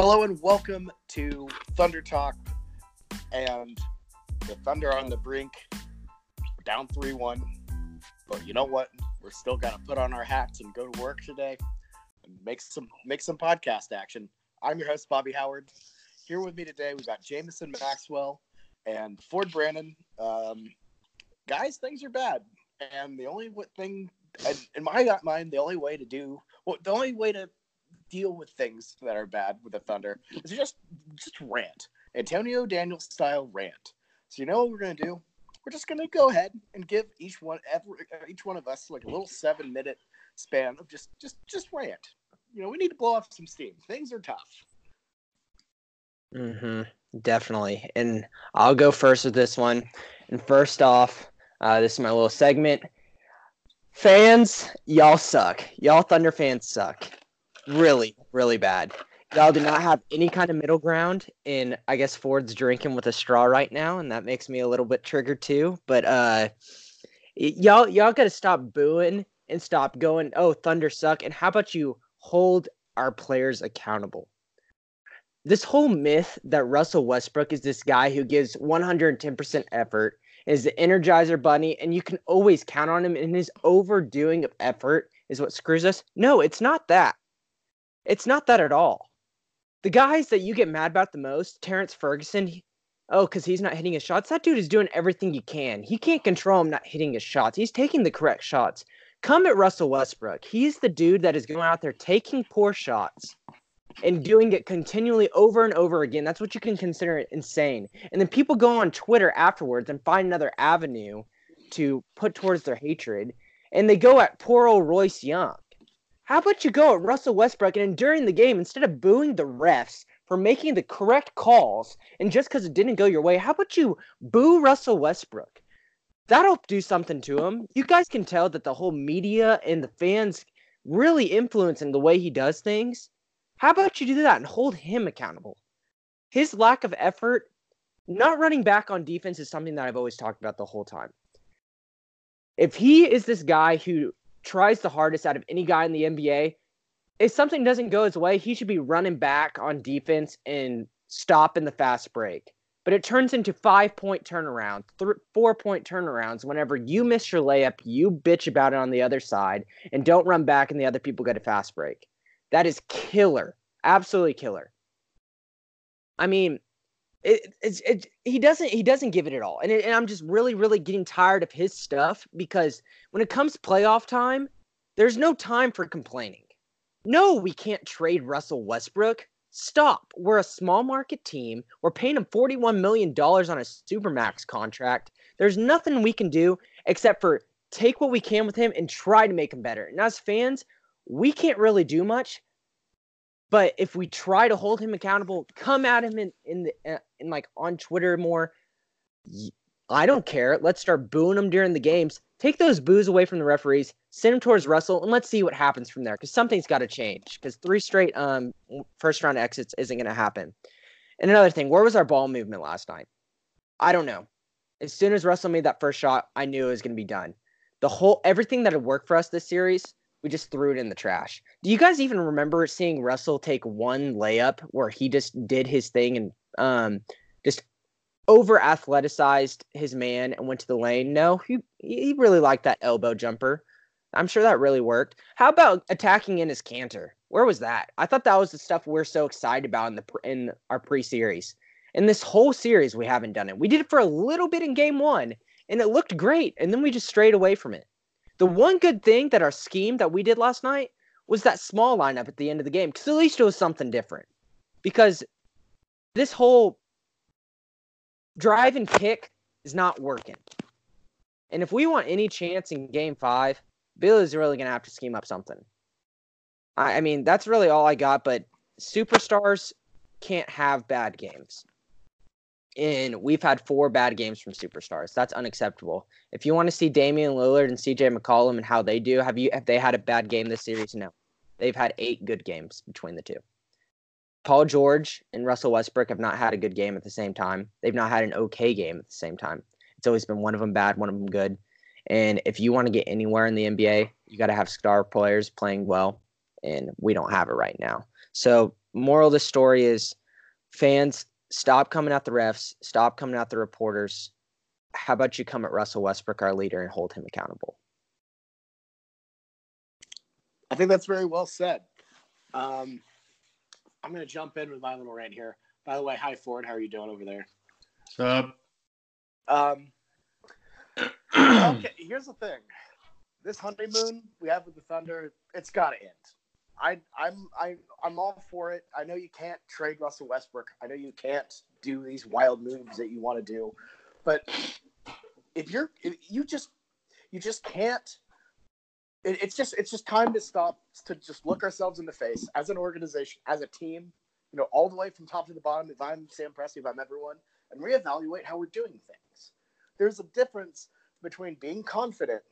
Hello and welcome to Thunder Talk. And the Thunder on the brink, down 3 1. But you know what? We're still going to put on our hats and go to work today and make some make some podcast action. I'm your host, Bobby Howard. Here with me today, we've got Jameson Maxwell and Ford Brandon. Um, guys, things are bad. And the only thing, in my mind, the only way to do, well, the only way to deal with things that are bad with the Thunder is just just rant. Antonio Daniels style rant. So you know what we're gonna do? We're just gonna go ahead and give each one every, each one of us like a little seven minute span of just just just rant. You know, we need to blow off some steam. Things are tough. Mm-hmm. Definitely. And I'll go first with this one. And first off, uh, this is my little segment. Fans, y'all suck. Y'all Thunder fans suck really, really bad. Y'all do not have any kind of middle ground. And I guess Ford's drinking with a straw right now, and that makes me a little bit triggered too. But uh, y'all, y'all got to stop booing and stop going. Oh, Thunder suck. And how about you hold our players accountable? This whole myth that Russell Westbrook is this guy who gives 110% effort, is the Energizer Bunny, and you can always count on him. And his overdoing of effort is what screws us. No, it's not that. It's not that at all. The guys that you get mad about the most, Terrence Ferguson, he, oh, because he's not hitting his shots. That dude is doing everything he can. He can't control him not hitting his shots. He's taking the correct shots. Come at Russell Westbrook. He's the dude that is going out there taking poor shots and doing it continually over and over again. That's what you can consider insane. And then people go on Twitter afterwards and find another avenue to put towards their hatred. And they go at poor old Royce Young. How about you go at Russell Westbrook and during the game, instead of booing the refs for making the correct calls and just because it didn't go your way, how about you boo Russell Westbrook? That'll do something to him. You guys can tell that the whole media and the fans really influencing the way he does things. How about you do that and hold him accountable? His lack of effort, not running back on defense, is something that I've always talked about the whole time. If he is this guy who tries the hardest out of any guy in the NBA. If something doesn't go his way, he should be running back on defense and stopping the fast break. But it turns into five point turnarounds, th- four point turnarounds. Whenever you miss your layup, you bitch about it on the other side and don't run back, and the other people get a fast break. That is killer. Absolutely killer. I mean, it, it's it, he doesn't he doesn't give it at all, and it, and I'm just really really getting tired of his stuff because when it comes playoff time, there's no time for complaining. No, we can't trade Russell Westbrook. Stop. We're a small market team. We're paying him $41 million on a Supermax contract. There's nothing we can do except for take what we can with him and try to make him better. And as fans, we can't really do much but if we try to hold him accountable, come at him in in the uh, in like on Twitter more, I don't care. Let's start booing him during the games. Take those boos away from the referees, send him towards Russell, and let's see what happens from there. Because something's got to change. Because three straight um first round exits isn't going to happen. And another thing, where was our ball movement last night? I don't know. As soon as Russell made that first shot, I knew it was going to be done. The whole everything that had worked for us this series we just threw it in the trash. Do you guys even remember seeing Russell take one layup where he just did his thing and um just over athleticized his man and went to the lane? No, he he really liked that elbow jumper. I'm sure that really worked. How about attacking in Enes Kanter? Where was that? I thought that was the stuff we're so excited about in the in our pre-series. In this whole series, we haven't done it. We did it for a little bit in game one, and it looked great, and then we just strayed away from it. The one good thing that our scheme that we did last night was that small lineup at the end of the game because at least it was something different. Because this whole drive and kick is not working. And if we want any chance in game five, Bill is really going to have to scheme up something. I, I mean, that's really all I got, but superstars can't have bad games and we've had four bad games from superstars. That's unacceptable. If you want to see Damian Lillard and CJ McCollum and how they do, have you have they had a bad game this series? No. They've had eight good games between the two. Paul George and Russell Westbrook have not had a good game at the same time. They've not had an okay game at the same time. It's always been one of them bad, one of them good. And if you want to get anywhere in the NBA, you got to have star players playing well, and we don't have it right now. So moral of the story is fans stop coming at the refs, stop coming at the reporters. How about you come at Russell Westbrook, our leader, and hold him accountable? I think that's very well said. Um, I'm going to jump in with my little rant here. By the way, hi Ford, how are you doing over there? What's up? Um, okay, here's the thing. This honeymoon we have with the Thunder, it's got to end. I, I'm, I, I'm all for it. I know you can't trade Russell Westbrook. I know you can't do these wild moves that you want to do, but if you're, if you just, you just can't. It, it's just, it's just time to stop to just look ourselves in the face as an organization, as a team, you know, all the way from top to the bottom. If I'm Sam Presti, if I'm everyone, and reevaluate how we're doing things. There's a difference between being confident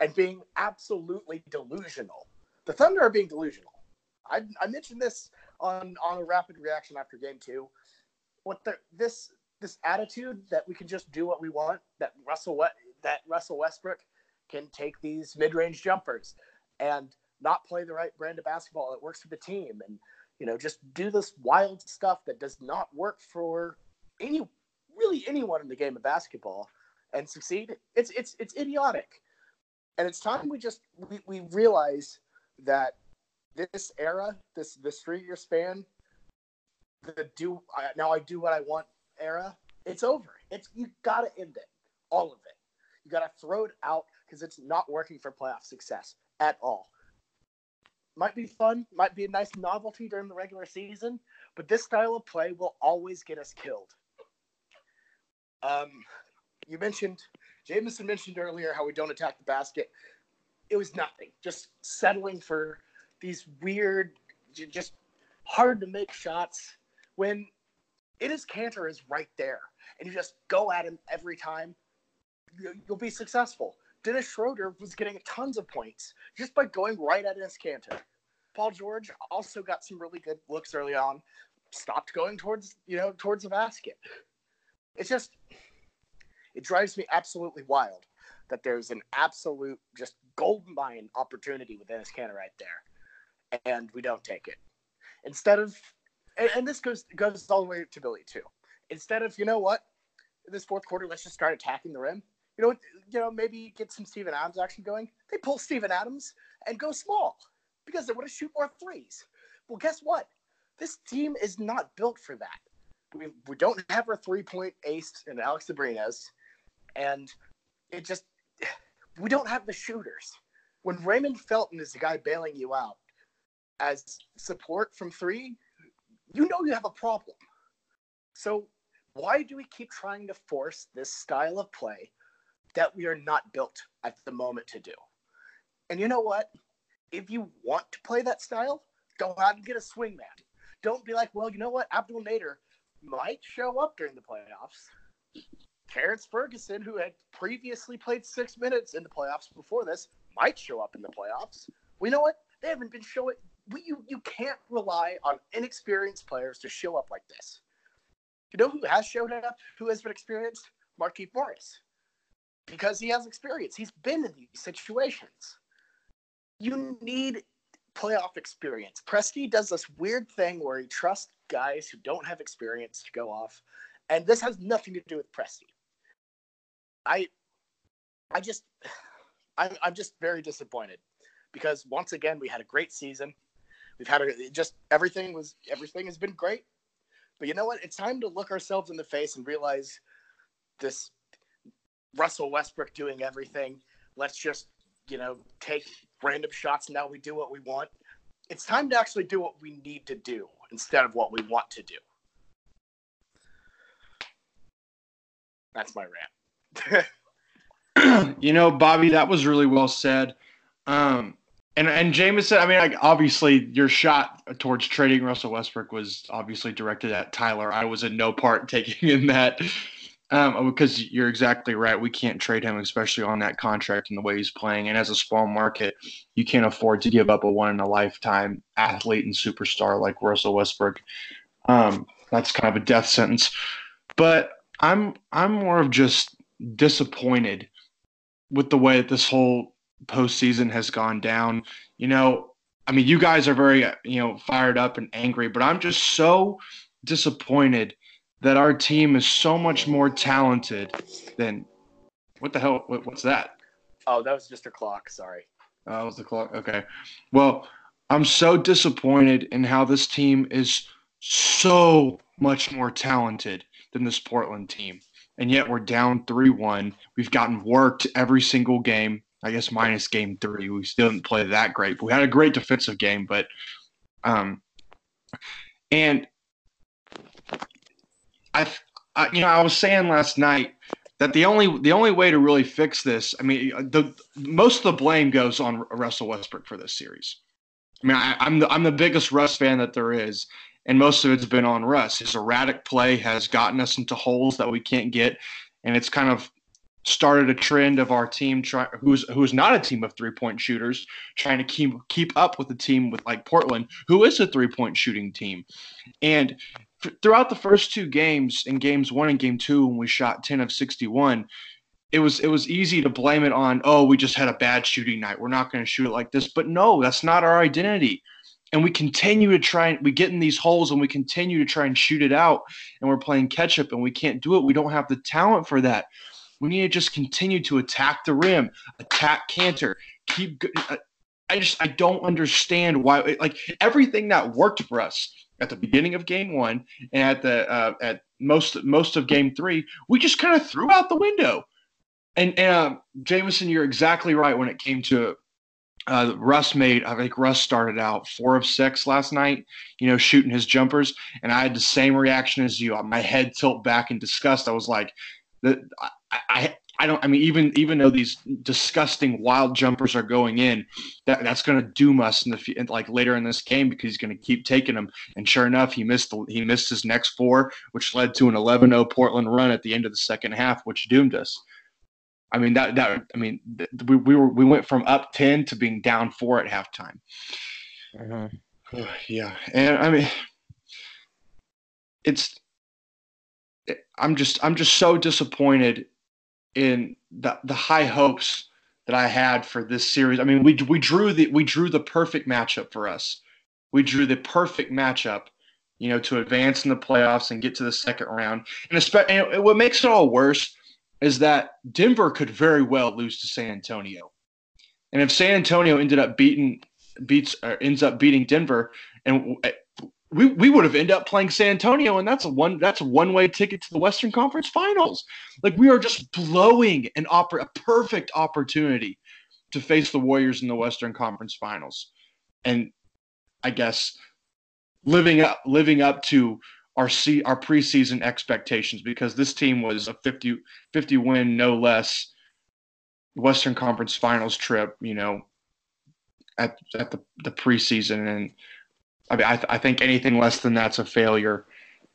and being absolutely delusional. The Thunder are being delusional. I, I mentioned this on on a rapid reaction after game two. What the this this attitude that we can just do what we want, that Russell that Russell Westbrook can take these mid-range jumpers and not play the right brand of basketball that works for the team and you know just do this wild stuff that does not work for any really anyone in the game of basketball and succeed it's it's it's idiotic and it's time we just we, we realize that this era this this three year span the do I, now i do what i want era it's over it's you gotta end it all of it you gotta throw it out because it's not working for playoff success at all might be fun, might be a nice novelty during the regular season, but this style of play will always get us killed. Um, you mentioned, Jameson mentioned earlier how we don't attack the basket. It was nothing, just settling for these weird, just hard to make shots when it is Kanter is right there, and you just go at him every time. You'll be successful. Dennis Schroeder was getting tons of points just by going right at Enes Kanter. Paul George also got some really good looks early on. Stopped going towards you know towards the basket. It's just it drives me absolutely wild that there's an absolute just gold mine opportunity with Dennis Kanter right there, and we don't take it. Instead of and, and this goes goes all the way to Billy too. Instead of you know what, in this fourth quarter, let's just start attacking the rim you know, you know, maybe get some Steven Adams action going. They pull Steven Adams and go small because they want to shoot more threes. Well, guess what? This team is not built for that. We, we don't have our three point ace in Alex Abrines, and it just we don't have the shooters. When Raymond Felton is the guy bailing you out as support from three, you know you have a problem. So why do we keep trying to force this style of play that we are not built at the moment to do. And you know what? If you want to play that style, go out and get a swing man. Don't be like, well, you know what? Abdel Nader might show up during the playoffs. Terrence Ferguson, who had previously played six minutes in the playoffs before this, might show up in the playoffs. We know what? They haven't been showing. We, you, you can't rely on inexperienced players to show up like this. You know who has showed up? Who has been experienced? Markieff Morris because he has experience. He's been in these situations. You need playoff experience. Presti does this weird thing where he trusts guys who don't have experience to go off, and this has nothing to do with Presti. I, I just, I'm, I'm just very disappointed because once again we had a great season. We've had a, just everything was everything has been great, but you know what? It's time to look ourselves in the face and realize this Russell Westbrook doing everything. Let's just, you know, take random shots now we do what we want. It's time to actually do what we need to do instead of what we want to do. That's my rant. you know, Bobby, that was really well said. Um, and and Jameson, I mean, like obviously your shot towards trading Russell Westbrook was obviously directed at Tyler. I was in no part taking in that. Um, because you're exactly right. We can't trade him, especially on that contract and the way he's playing. And as a small market, you can't afford to give up a one in a lifetime athlete and superstar like Russell Westbrook. Um, that's kind of a death sentence. But I'm I'm more of just disappointed with the way that this whole postseason has gone down. You know, I mean, you guys are very, you know, fired up and angry, but I'm just so disappointed that our team is so much more talented than what the hell? What, what's that? Oh, that was just a clock. Sorry. Oh, was the clock. Okay. Well, I'm so disappointed in how this team is so much more talented than this Portland team. And yet we're down 3 1. We've gotten worked every single game. I guess minus game three. We still didn't play that great, we had a great defensive game. But, um, and I, I, you know, I was saying last night that the only the only way to really fix this, I mean, the most of the blame goes on Russell Westbrook for this series. I mean, I, am the I'm the biggest Russ fan that there is, and most of it's been on Russ. His erratic play has gotten us into holes that we can't get, and it's kind of started a trend of our team try, who's who's not a team of three point shooters trying to keep keep up with a team with like Portland who is a three point shooting team. And f- throughout the first two games in games 1 and game 2 when we shot 10 of 61 it was it was easy to blame it on oh we just had a bad shooting night. We're not going to shoot it like this. But no that's not our identity. And we continue to try and we get in these holes and we continue to try and shoot it out. And we're playing catch up and we can't do it. We don't have the talent for that we need to just continue to attack the rim, attack Kanter, keep. Uh, I just I don't understand why like everything that worked for us at the beginning of game one and at the uh, at most most of game three, we just kind of threw out the window. And, and uh, Jameson, you're exactly right when it came to uh, Russ made. I think Russ started out four of six last night. You know, shooting his jumpers, and I had the same reaction as you. My head tilt back in disgust. I was like, "The I, I don't. I mean, even even though these disgusting wild jumpers are going in, that that's going to doom us in the like later in this game because he's going to keep taking them. And sure enough, he missed the, he missed his next four, which led to an 11-0 Portland run at the end of the second half, which doomed us. I mean that that I mean we we were we went from up ten to being down four at halftime. Mm-hmm. Yeah, and I mean it's I'm just I'm just so disappointed in the the high hopes that I had for this series. I mean, we we drew the we drew the perfect matchup for us. We drew the perfect matchup, you know, to advance in the playoffs and get to the second round. And, and what makes it all worse is that Denver could very well lose to San Antonio. And if San Antonio ended up beating beats or ends up beating Denver, and we, we would have ended up playing San Antonio, and that's a one that's a one way ticket to the Western Conference Finals. Like we are just blowing an oppor- a perfect opportunity to face the Warriors in the Western Conference Finals, and I guess living up living up to our see our preseason expectations because this team was a 50, 50 win no less Western Conference Finals trip. You know, at at the the preseason and I mean, I, th- I think anything less than that's a failure,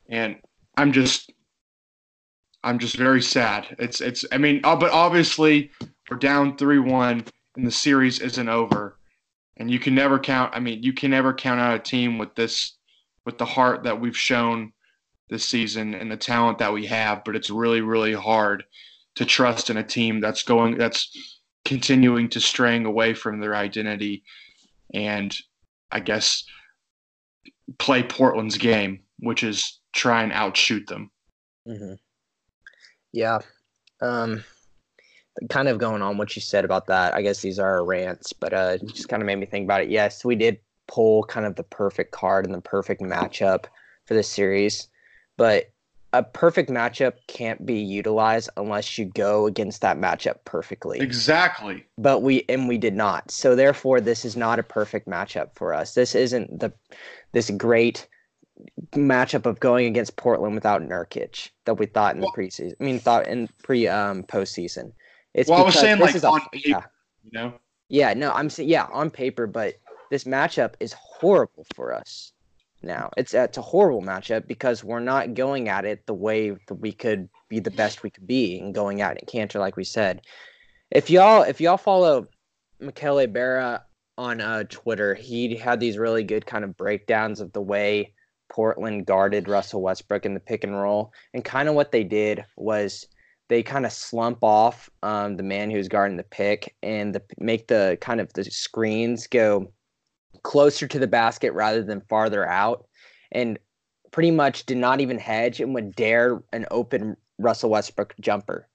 and I'm just, I'm just very sad. It's, it's. I mean, uh, but obviously we're down three one, and the series isn't over, and you can never count. I mean, you can never count out a team with this, with the heart that we've shown this season and the talent that we have. But it's really, really hard to trust in a team that's going, that's continuing to straying away from their identity, and I guess play Portland's game, which is try and outshoot them. Mm-hmm. Yeah. Um, kind of going on what you said about that. I guess these are rants, but uh, just kind of made me think about it. Yes, we did pull kind of the perfect card and the perfect matchup for this series, but a perfect matchup can't be utilized unless you go against that matchup perfectly. Exactly. But we and we did not. So therefore this is not a perfect matchup for us. This isn't the this great matchup of going against Portland without Nurkic that we thought in the preseason. I mean thought in pre um postseason. It's well, I was saying like on a, paper, yeah. you know. Yeah, no, I'm saying yeah, on paper, but this matchup is horrible for us now. It's it's a horrible matchup because we're not going at it the way that we could be the best we could be and going at it Kanter, like we said. If y'all if y'all follow Michele Berra on uh, Twitter, he had these really good kind of breakdowns of the way Portland guarded Russell Westbrook in the pick and roll, and kind of what they did was they kind of slump off um, the man who's guarding the pick and the, make the kind of the screens go closer to the basket rather than farther out, and pretty much did not even hedge and would dare an open Russell Westbrook jumper.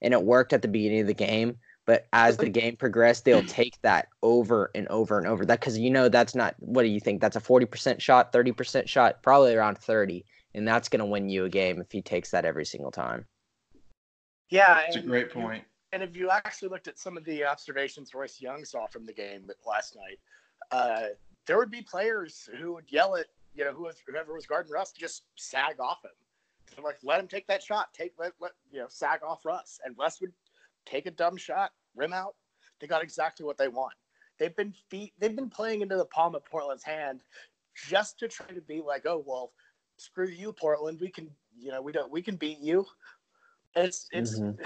And it worked at the beginning of the game. But as the game progressed, they'll take that over and over and over. That because you know that's not what do you think? That's a forty percent shot, thirty percent shot, probably around thirty, and that's going to win you a game if he takes that every single time. Yeah, it's a great point. And if you actually looked at some of the observations Royce Young saw from the game last night, uh, there would be players who would yell at you know whoever was guarding Russ to just sag off him. So like let him take that shot, take let, let you know sag off Russ, and Russ would take a dumb shot, rim out. They got exactly what they want. They've been feet, they've been playing into the palm of Portland's hand just to try to be like, oh well, screw you, Portland. We can, you know, we don't, we can beat you. And it's it's, mm-hmm.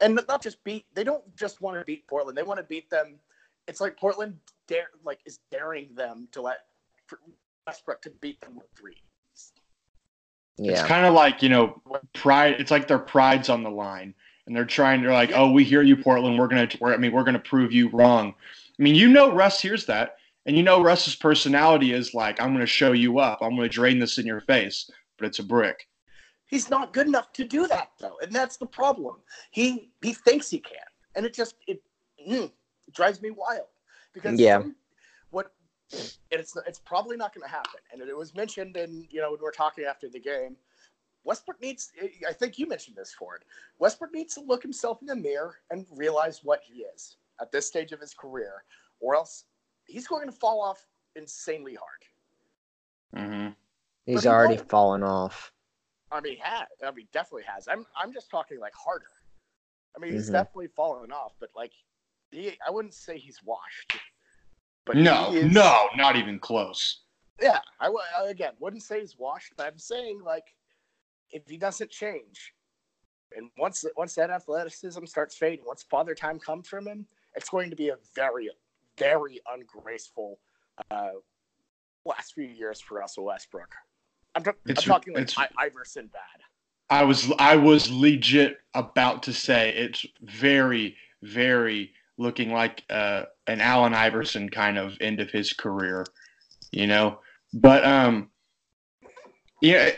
and not just beat. They don't just want to beat Portland. They want to beat them. It's like Portland dare like is daring them to let Westbrook to beat them with three. Yeah. It's kind of like you know pride. It's like their pride's on the line and they're trying to like, oh, we hear you, Portland. We're gonna, we're, I mean, we're gonna prove you wrong. I mean, you know, Russ hears that, and you know, Russ's personality is like, I'm gonna show you up. I'm gonna drain this in your face, but it's a brick. He's not good enough to do that though, and that's the problem. He he thinks he can, and it just it, mm, it drives me wild because yeah. Some, what it's it's probably not going to happen, and it was mentioned in you know when we we're talking after the game Westbrook needs, I think you mentioned this, Ford. Westbrook needs to look himself in the mirror and realize what he is at this stage of his career, or else he's going to fall off insanely hard. Mm-hmm. He's already fallen off. I mean, has. I mean, definitely has. I'm, I'm just talking like harder. I mean, he's mm-hmm. definitely fallen off, but like, he, I wouldn't say he's washed. But no, is, no, not even close. Yeah, I again wouldn't say he's washed, but I'm saying like if he doesn't change, and once once that athleticism starts fading, once father time comes from him, it's going to be a very, very ungraceful uh, last few years for Russell Westbrook. I'm, t- I'm talking like I- Iverson bad. I was I was legit about to say it's very very looking like uh, an Allen Iverson kind of end of his career, you know. But um, yeah,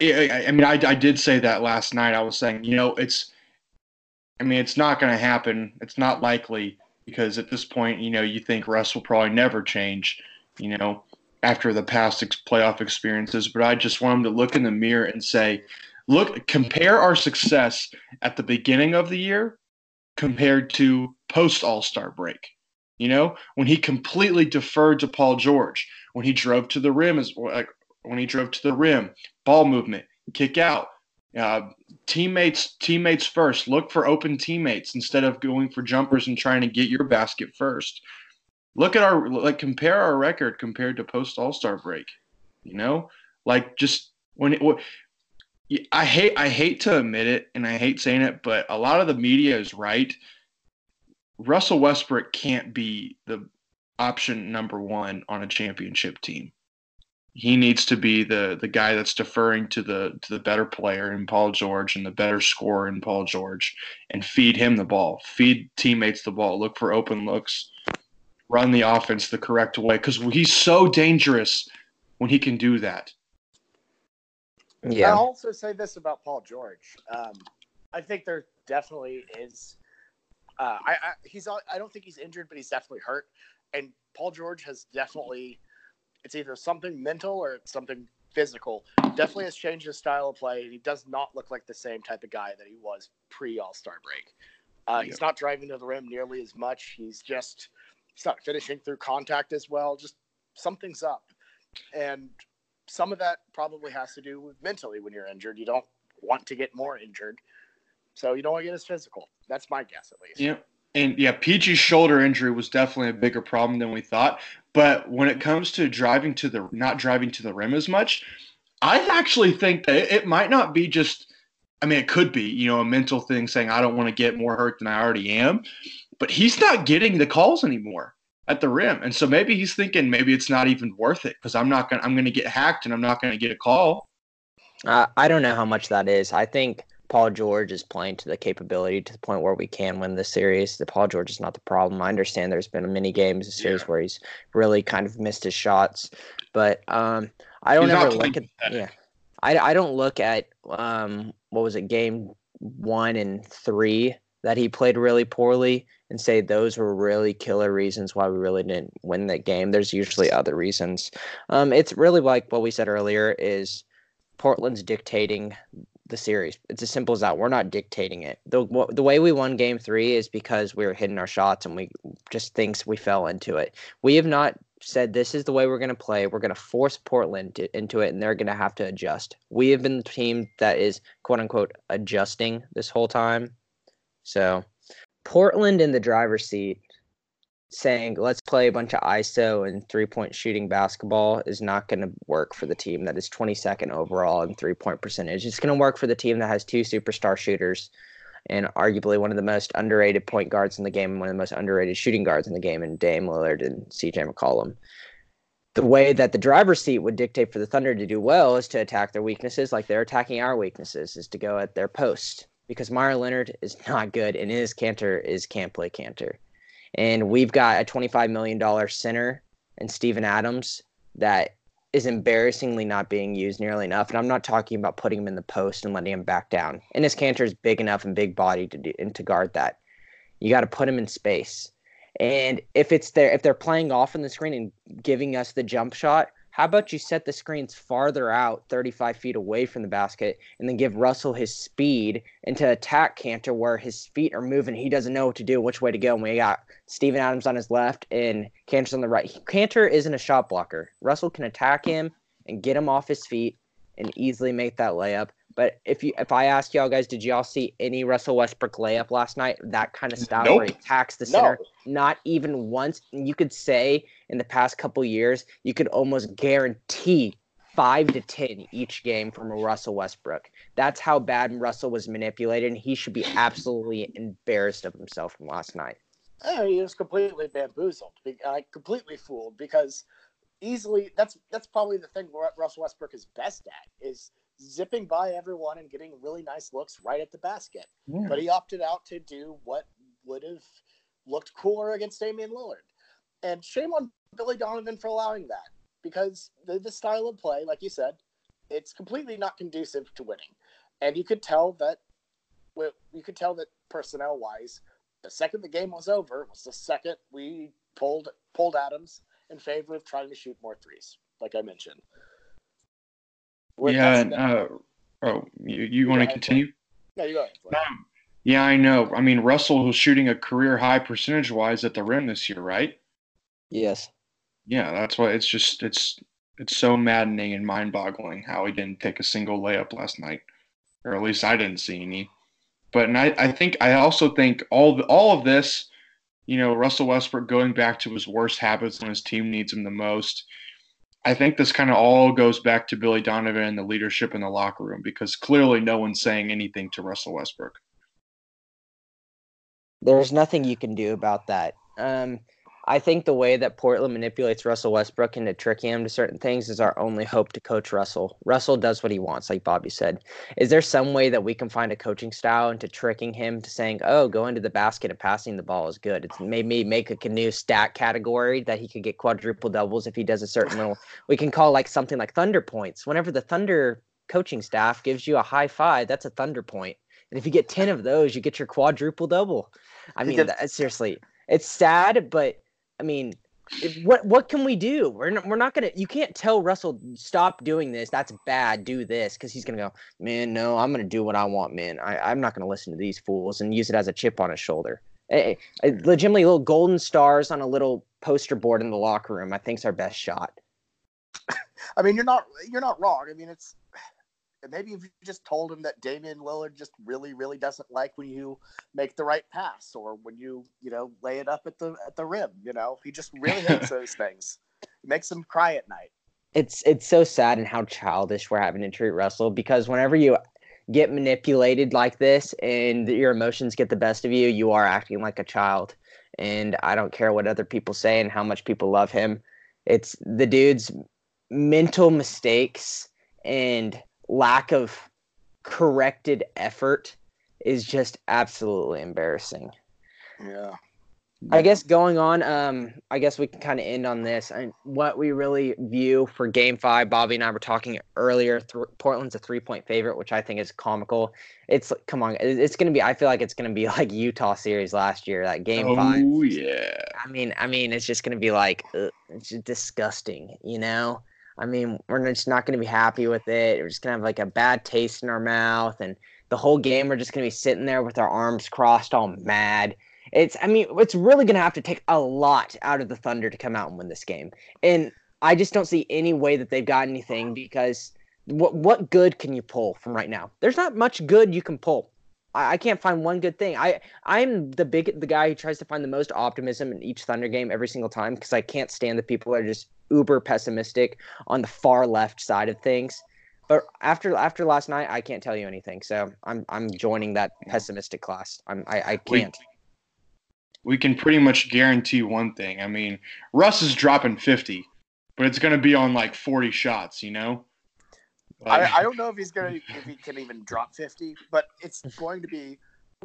I mean, I, I did say that last night. I was saying, you know, it's, I mean, it's not going to happen. It's not likely because at this point, you know, you think Russ will probably never change, you know, after the past playoff experiences. But I just want him to look in the mirror and say, look, compare our success at the beginning of the year compared to post All Star break. You know, when he completely deferred to Paul George, when he drove to the rim as like when he drove to the rim, ball movement, kick out. Uh, teammates, teammates first. Look for open teammates instead of going for jumpers and trying to get your basket first. Look at our like compare our record compared to post All Star break. You know, like just when it. I hate I hate to admit it and I hate saying it, but a lot of the media is right. Russell Westbrook can't be the option number one on a championship team he needs to be the the guy that's deferring to the to the better player in Paul George and the better scorer in Paul George and feed him the ball, feed teammates the ball, look for open looks, run the offense the correct way because he's so dangerous when he can do that. Yeah. I'll also say this about Paul George. Um, I think there definitely is. Uh, I, I he's I don't think he's injured, but he's definitely hurt. And Paul George has definitely it's either something mental or it's something physical. Definitely has changed his style of play. He does not look like the same type of guy that he was pre All Star break. Uh, he's not driving to the rim nearly as much. He's just he's not finishing through contact as well. Just something's up, and some of that probably has to do with mentally when you're injured. You don't want to get more injured, so you don't want to get as physical. That's my guess, at least. Yeah. And yeah, PG's shoulder injury was definitely a bigger problem than we thought. But when it comes to driving to the not driving to the rim as much, I actually think that it, might not be just. I mean, it could be you know a mental thing saying I don't want to get more hurt than I already am, but he's not getting the calls anymore at the rim, and so maybe he's thinking maybe it's not even worth it because I'm not gonna I'm gonna get hacked and I'm not gonna get a call. Uh, I don't know how much that is. I think Paul George is playing to the capability to the point where we can win the series. The Paul George is not the problem. I understand there's been many games this series Yeah. where he's really kind of missed his shots, but um, I don't He's ever look at yeah. I, I don't look at um what was it game one and three that he played really poorly and say those were really killer reasons why we really didn't win that game. There's usually other reasons. Um, it's really like what we said earlier is Portland's dictating the series. It's as simple as that. We're not dictating it. The wh- the way we won game 3 is because we were hitting our shots and we just thinks we fell into it. We have not said this is the way we're going to play. We're going to force Portland to, into it and they're going to have to adjust. We have been the team that is quote unquote adjusting this whole time. So, Portland in the driver's seat saying let's play a bunch of ISO and three point shooting basketball is not going to work for the team that is 22nd overall in three point percentage. It's going to work for the team that has two superstar shooters and arguably one of the most underrated point guards in the game and one of the most underrated shooting guards in the game in Dame Lillard and CJ McCollum. The way that the driver's seat would dictate for the Thunder to do well is to attack their weaknesses like they're attacking our weaknesses, is to go at their post. Because Meyers Leonard is not good and Enes Kanter is can't play canter and we've got a $25 million center and Steven Adams that is embarrassingly not being used nearly enough. And I'm not talking about putting him in the post and letting him back down. And Enes Kanter is big enough and big body to do and to guard that. You got to put him in space. And if it's there, if they're playing off in the screen and giving us the jump shot, how about you set the screens farther out, 35 feet away from the basket, and then give Russell his speed and to attack Kanter where his feet are moving. He doesn't know what to do, which way to go. And we got Steven Adams on his left and Kanter's on the right. Kanter isn't a shot blocker. Russell can attack him and get him off his feet and easily make that layup. But if you if I ask y'all guys, did y'all see any Russell Westbrook layup last night? That kind of style where he attacks the No. center. Not even once. And you could say in the past couple years, you could almost guarantee five to ten each game from a Russell Westbrook. That's how bad Russell was manipulated, and he should be absolutely embarrassed of himself from last night. Oh, he was completely bamboozled. I completely fooled because easily that's that's probably the thing Russell Westbrook is best at is zipping by everyone and getting really nice looks right at the basket. But he opted out to do what would have looked cooler against Damian Lillard. And shame on Billy Donovan for allowing that because the, the style of play, like you said, it's completely not conducive to winning. And you could tell that, well, you could tell that personnel wise, the second the game was over was the second we pulled pulled Adams in favor of trying to shoot more threes, like I mentioned. With- yeah. that's and, uh, oh, you, you want to ahead, continue? no, you go ahead. Um, yeah, I know. I mean, Russell was shooting a career high percentage wise at the rim this year, right? Yes. Yeah, that's why it's just it's it's so maddening and mind boggling how he didn't take a single layup last night, or at least I didn't see any. But and I, I think I also think all the, all of this, you know, Russell Westbrook going back to his worst habits when his team needs him the most. I think this kind of all goes back to Billy Donovan and the leadership in the locker room because clearly no one's saying anything to Russell Westbrook. There's nothing you can do about that. Um, I think the way that Portland manipulates Russell Westbrook into tricking him to certain things is our only hope to coach Russell. Russell does what he wants, like Bobby said. Is there some way that we can find a coaching style into tricking him to saying, "Oh, going to the basket and passing the ball is good"? It's made me make a new stat category that he could get quadruple doubles if he does a certain little. We can call like something like Thunder points. Whenever the Thunder coaching staff gives you a high five, that's a Thunder point. And if you get 10 of those, you get your quadruple double. I mean, that, seriously, it's sad, but I mean, if, what what can we do? We're not, we're not gonna. You can't tell Russell stop doing this. That's bad. Do this because he's gonna go. Man, no, I'm gonna do what I want, man. I, I'm not gonna listen to these fools and use it as a chip on his shoulder. Hey, hey, legitimately, little golden stars on a little poster board in the locker room. I think's our best shot. I mean, you're not you're not wrong. I mean, it's maybe if you just told him that Damian Lillard just really, really doesn't like when you make the right pass or when you, you know, lay it up at the at the rim. You know, he just really hates those things. It makes him cry at night. it's it's so sad and how childish we're having to treat Russell because whenever you get manipulated like this and your emotions get the best of you, you are acting like a child. And I don't care what other people say and how much people love him. It's the dude's mental mistakes and lack of corrected effort is just absolutely embarrassing. Yeah. I guess going on, um, I guess we can kind of end on this. And what we really view for Game Five, Bobby and I were talking earlier. Th- Portland's a three-point favorite, which I think is comical. It's come on, it's going to be. I feel like it's going to be like Utah series last year, that Game oh, Five. Oh yeah. I mean, I mean, it's just going to be like ugh, it's just disgusting, you know. I mean, we're just not going to be happy with it. We're just going to have like a bad taste in our mouth, and the whole game we're just going to be sitting there with our arms crossed, all mad it's I mean, it's really gonna have to take a lot out of the Thunder to come out and win this game. And I just don't see any way that they've got anything because what what good can you pull from right now? There's not much good you can pull. I, I can't find one good thing. I I'm the big the guy who tries to find the most optimism in each Thunder game every single time because I can't stand the people that are just uber pessimistic on the far left side of things. But after after last night, I can't tell you anything. So I'm I'm joining that pessimistic class. I'm I, I can't. We can pretty much guarantee one thing. I mean, Russ is dropping 50, but it's going to be on like 40 shots, you know? I, I, don't know if he's going to, if he can even drop 50, but it's going to be,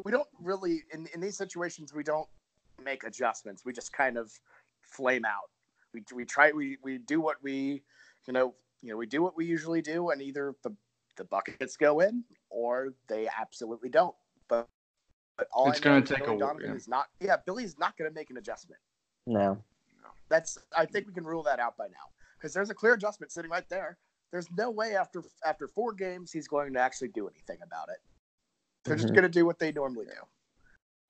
we don't really, in, in these situations, we don't make adjustments. We just kind of flame out. We, we try, we, we do what we, you know, you know, we do what we usually do, and either the, the buckets go in or they absolutely don't. But but all it's going to take Billy a Donovan yeah. is not. Yeah, Billy's not going to make an adjustment. No. That's. I think we can rule that out by now because there's a clear adjustment sitting right there. There's no way after after four games he's going to actually do anything about it. They're mm-hmm. just going to do what they normally do.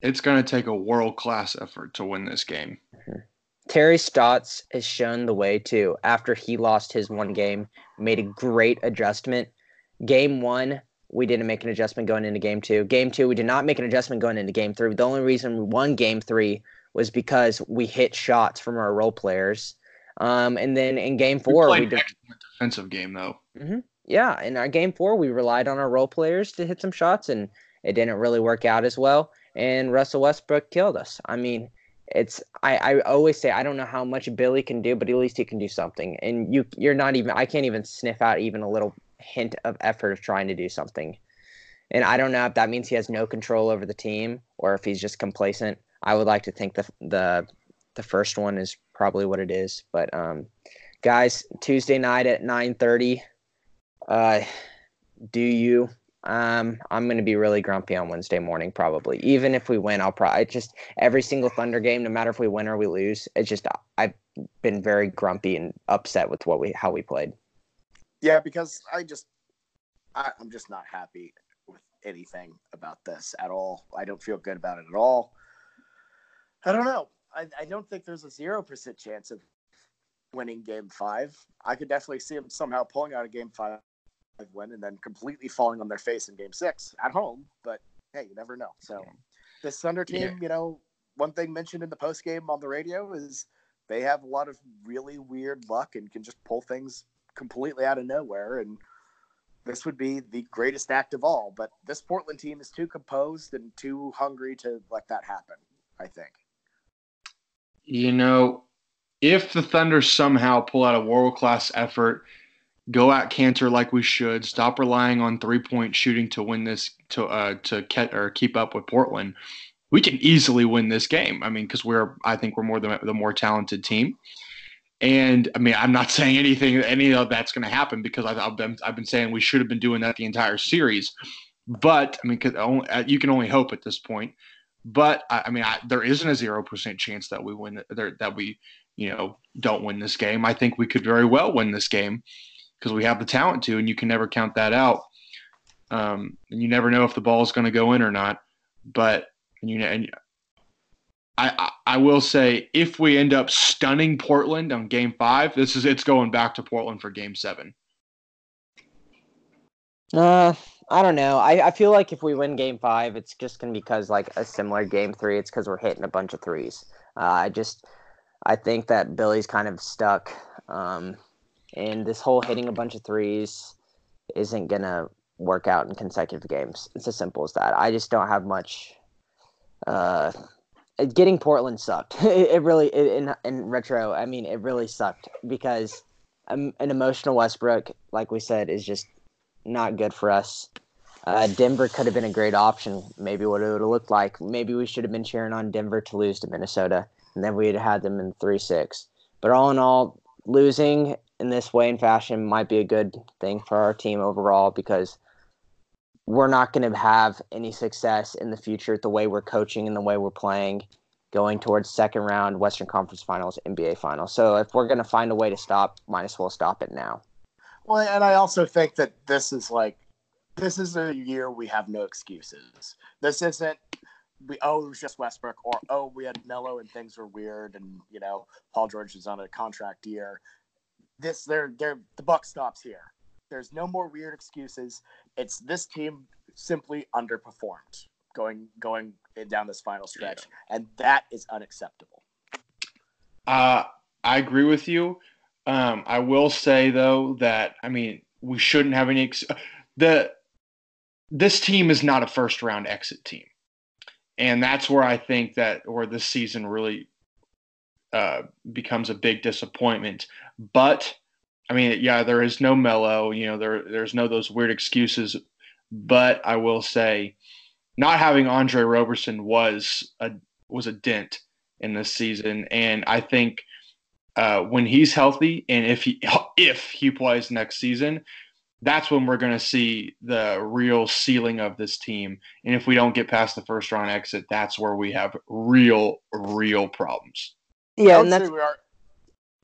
It's going to take a world class effort to win this game. Mm-hmm. Terry Stotts has shown the way too. After he lost his one game, made a great adjustment. Game one, we didn't make an adjustment going into game two. Game two, we did not make an adjustment going into game three. The only reason we won game three was because we hit shots from our role players. Um, and then in game four, we, we did defensive game though. Mm-hmm. Yeah, in our game four, we relied on our role players to hit some shots, and it didn't really work out as well. And Russell Westbrook killed us. I mean, it's I, I always say I don't know how much Billy can do, but at least he can do something. And you you're not even I can't even sniff out even a little hint of effort of trying to do something. And I don't know if that means he has no control over the team or if he's just complacent. I would like to think the the the first one is probably what it is. But um, guys, Tuesday night at nine thirty. Uh, do you? Um, I'm to be really grumpy on Wednesday morning, probably. Even if we win, I'll probably just every single Thunder game, no matter if we win or we lose. It's just I've been very grumpy and upset with what we how we played. Yeah, because I just I, I'm just not happy with anything about this at all. I don't feel good about it at all. I don't know. I, I don't think there's a zero percent chance of winning game five. I could definitely see them somehow pulling out a game five win and then completely falling on their face in game six at home. But hey, you never know. So this Thunder team, yeah. you know, one thing mentioned in the post game on the radio is they have a lot of really weird luck and can just pull things completely out of nowhere. And this would be the greatest act of all. But this Portland team is too composed and too hungry to let that happen, I think. You know, if the Thunder somehow pull out a world class effort, go at Kanter like we should, stop relying on three point shooting to win this to uh to ke- or keep up with Portland, we can easily win this game. I mean, because we're I think we're more the, the more talented team. And I mean, I'm not saying anything, any of that's going to happen because I've, I've, been, I've been saying we should have been doing that the entire series. But I mean, cause uh, you can only hope at this point. But I, I mean, I, there isn't a zero percent chance that we win that we, you know, don't win this game. I think we could very well win this game because we have the talent to, and you can never count that out. Um, and you never know if the ball is going to go in or not. But you know, and I, I will say if we end up stunning Portland on game five, this is it's going back to Portland for game seven. Uh, I don't know. I, I feel like if we win game five, it's just gonna be because like a similar game three. It's because we're hitting a bunch of threes. Uh, I just I think that Billy's kind of stuck. Um, and this whole hitting a bunch of threes isn't gonna work out in consecutive games. It's as simple as that. I just don't have much uh getting Portland sucked. It, it really, it, in in retro, I mean, it really sucked because um, an emotional Westbrook, like we said, is just not good for us. Uh, Denver could have been a great option. Maybe what it would have looked like. Maybe we should have been cheering on Denver to lose to Minnesota, and then we'd had them in three six. But all in all, losing in this way and fashion might be a good thing for our team overall because we're not going to have any success in the future the way we're coaching and the way we're playing going towards second round Western Conference Finals, NBA Finals. So if we're going to find a way to stop, might as well stop it now. Well, and I also think that this is like this is a year we have no excuses. This isn't we oh it was just Westbrook or oh we had Melo and things were weird and you know Paul George is on a contract year. This they're they're the buck stops here. There's no more weird excuses. It's this team simply underperformed going going down this final stretch, yeah. and that is unacceptable. Uh, I agree with you. Um, I will say though that I mean we shouldn't have any ex- the this team is not a first round exit team, and that's where I think that where this season really uh, becomes a big disappointment. But I mean, yeah, there is no Melo. You know, there there's no those weird excuses. But I will say, not having Andre Roberson was a was a dent in this season, and I think uh, when he's healthy and if he if he plays next season, that's when we're going to see the real ceiling of this team. And if we don't get past the first round exit, that's where we have real real problems. Yeah, and that's we are.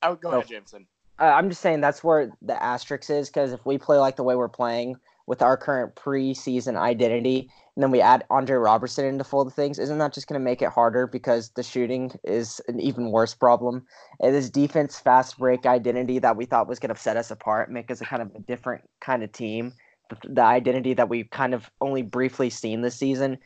I would go oh. ahead, Jameson. Uh, I'm just saying that's where the asterisk is because if we play like the way we're playing with our current preseason identity, and then we add Andre Roberson into full of things, isn't that just going to make it harder because the shooting is an even worse problem? And this defense fast break identity that we thought was going to set us apart, make us a kind of a different kind of team, the identity that we've kind of only briefly seen this season.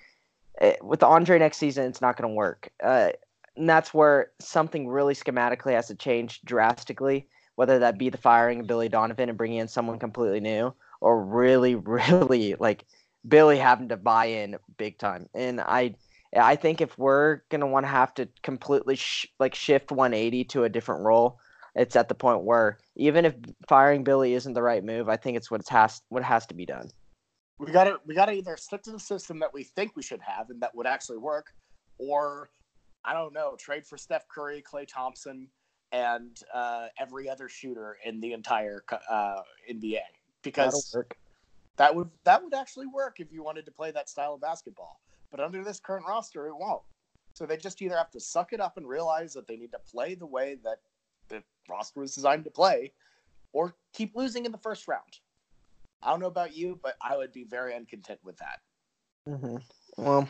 Eh, with Andre next season, it's not going to work. Uh, and that's where something really schematically has to change drastically, whether that be the firing of Billy Donovan and bringing in someone completely new, or really, really like – Billy having to buy in big time. And I I think if we're gonna want to have to completely sh- like shift 180 to a different role, it's at the point where even if firing Billy isn't the right move, I think it's what has what has to be done. We gotta we gotta either stick to the system that we think we should have and that would actually work, or I don't know, trade for Steph Curry, Klay Thompson, and uh, every other shooter in the entire uh, NBA because that would that would actually work if you wanted to play that style of basketball. But under this current roster, it won't. So they just either have to suck it up and realize that they need to play the way that the roster was designed to play, or keep losing in the first round. I don't know about you, but I would be very uncontent with that. Mm-hmm. Well,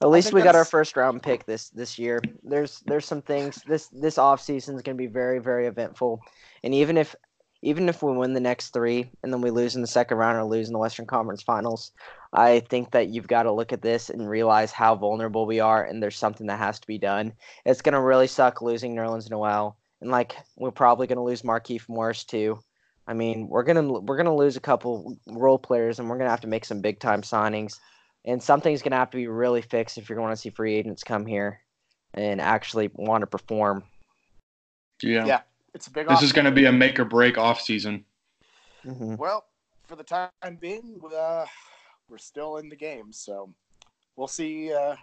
at least we got our first round pick this this year. There's there's some things this this off season is going to be very very eventful, and even if even if we win the next three and then we lose in the second round or lose in the Western Conference Finals, I think that you've got to look at this and realize how vulnerable we are, and there's something that has to be done. It's going to really suck losing Nerlens Noel, and like we're probably going to lose Markieff Morris too. I mean, we're gonna we're gonna lose a couple role players, and we're gonna have to make some big time signings, and something's gonna have to be really fixed if you're going to see free agents come here and actually want to perform. Yeah. Yeah. It's a big. This is going to be a make or break off season. Mm-hmm. Well, for the time being, uh, we're still in the game, so we'll see. Uh,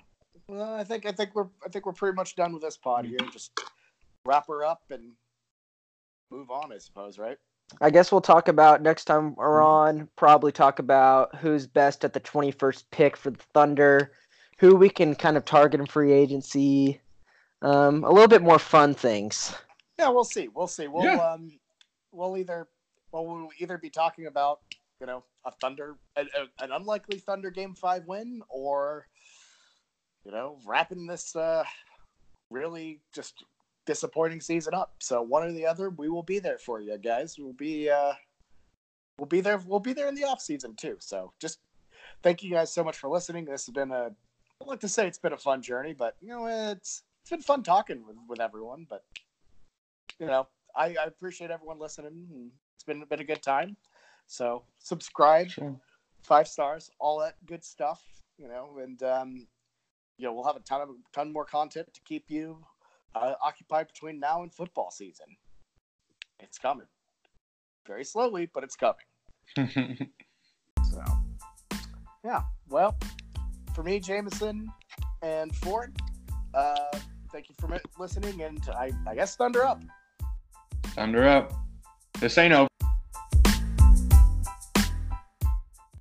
well, I think I think we're I think we're pretty much done with this pod here. Just wrap her up and move on, I suppose, right? I guess we'll talk about next time we're on. Probably talk about who's best at the twenty first pick for the Thunder, who we can kind of target in free agency, um, a little bit more fun things. Yeah, we'll see. We'll see. We'll yeah. um, we'll either well we'll either be talking about you know a Thunder a, a, an unlikely Thunder Game Five win, or you know wrapping this uh, really just disappointing season up. So one or the other, we will be there for you guys. We'll be uh, we'll be there. We'll be there in the off season too. So just thank you guys so much for listening. This has been a I like to say it's been a fun journey, but you know it's it's been fun talking with, with everyone. But you know, I, I appreciate everyone listening. It's been, been a good time. So subscribe, sure. five stars, all that good stuff, you know, and um, you know we'll have a ton of ton more content to keep you uh, occupied between now and football season. It's coming, very slowly, but it's coming. so, Yeah. Well, for me, Jameson and Ford, uh, thank you for listening, and I, I guess Thunder up. Thunder up. This ain't over.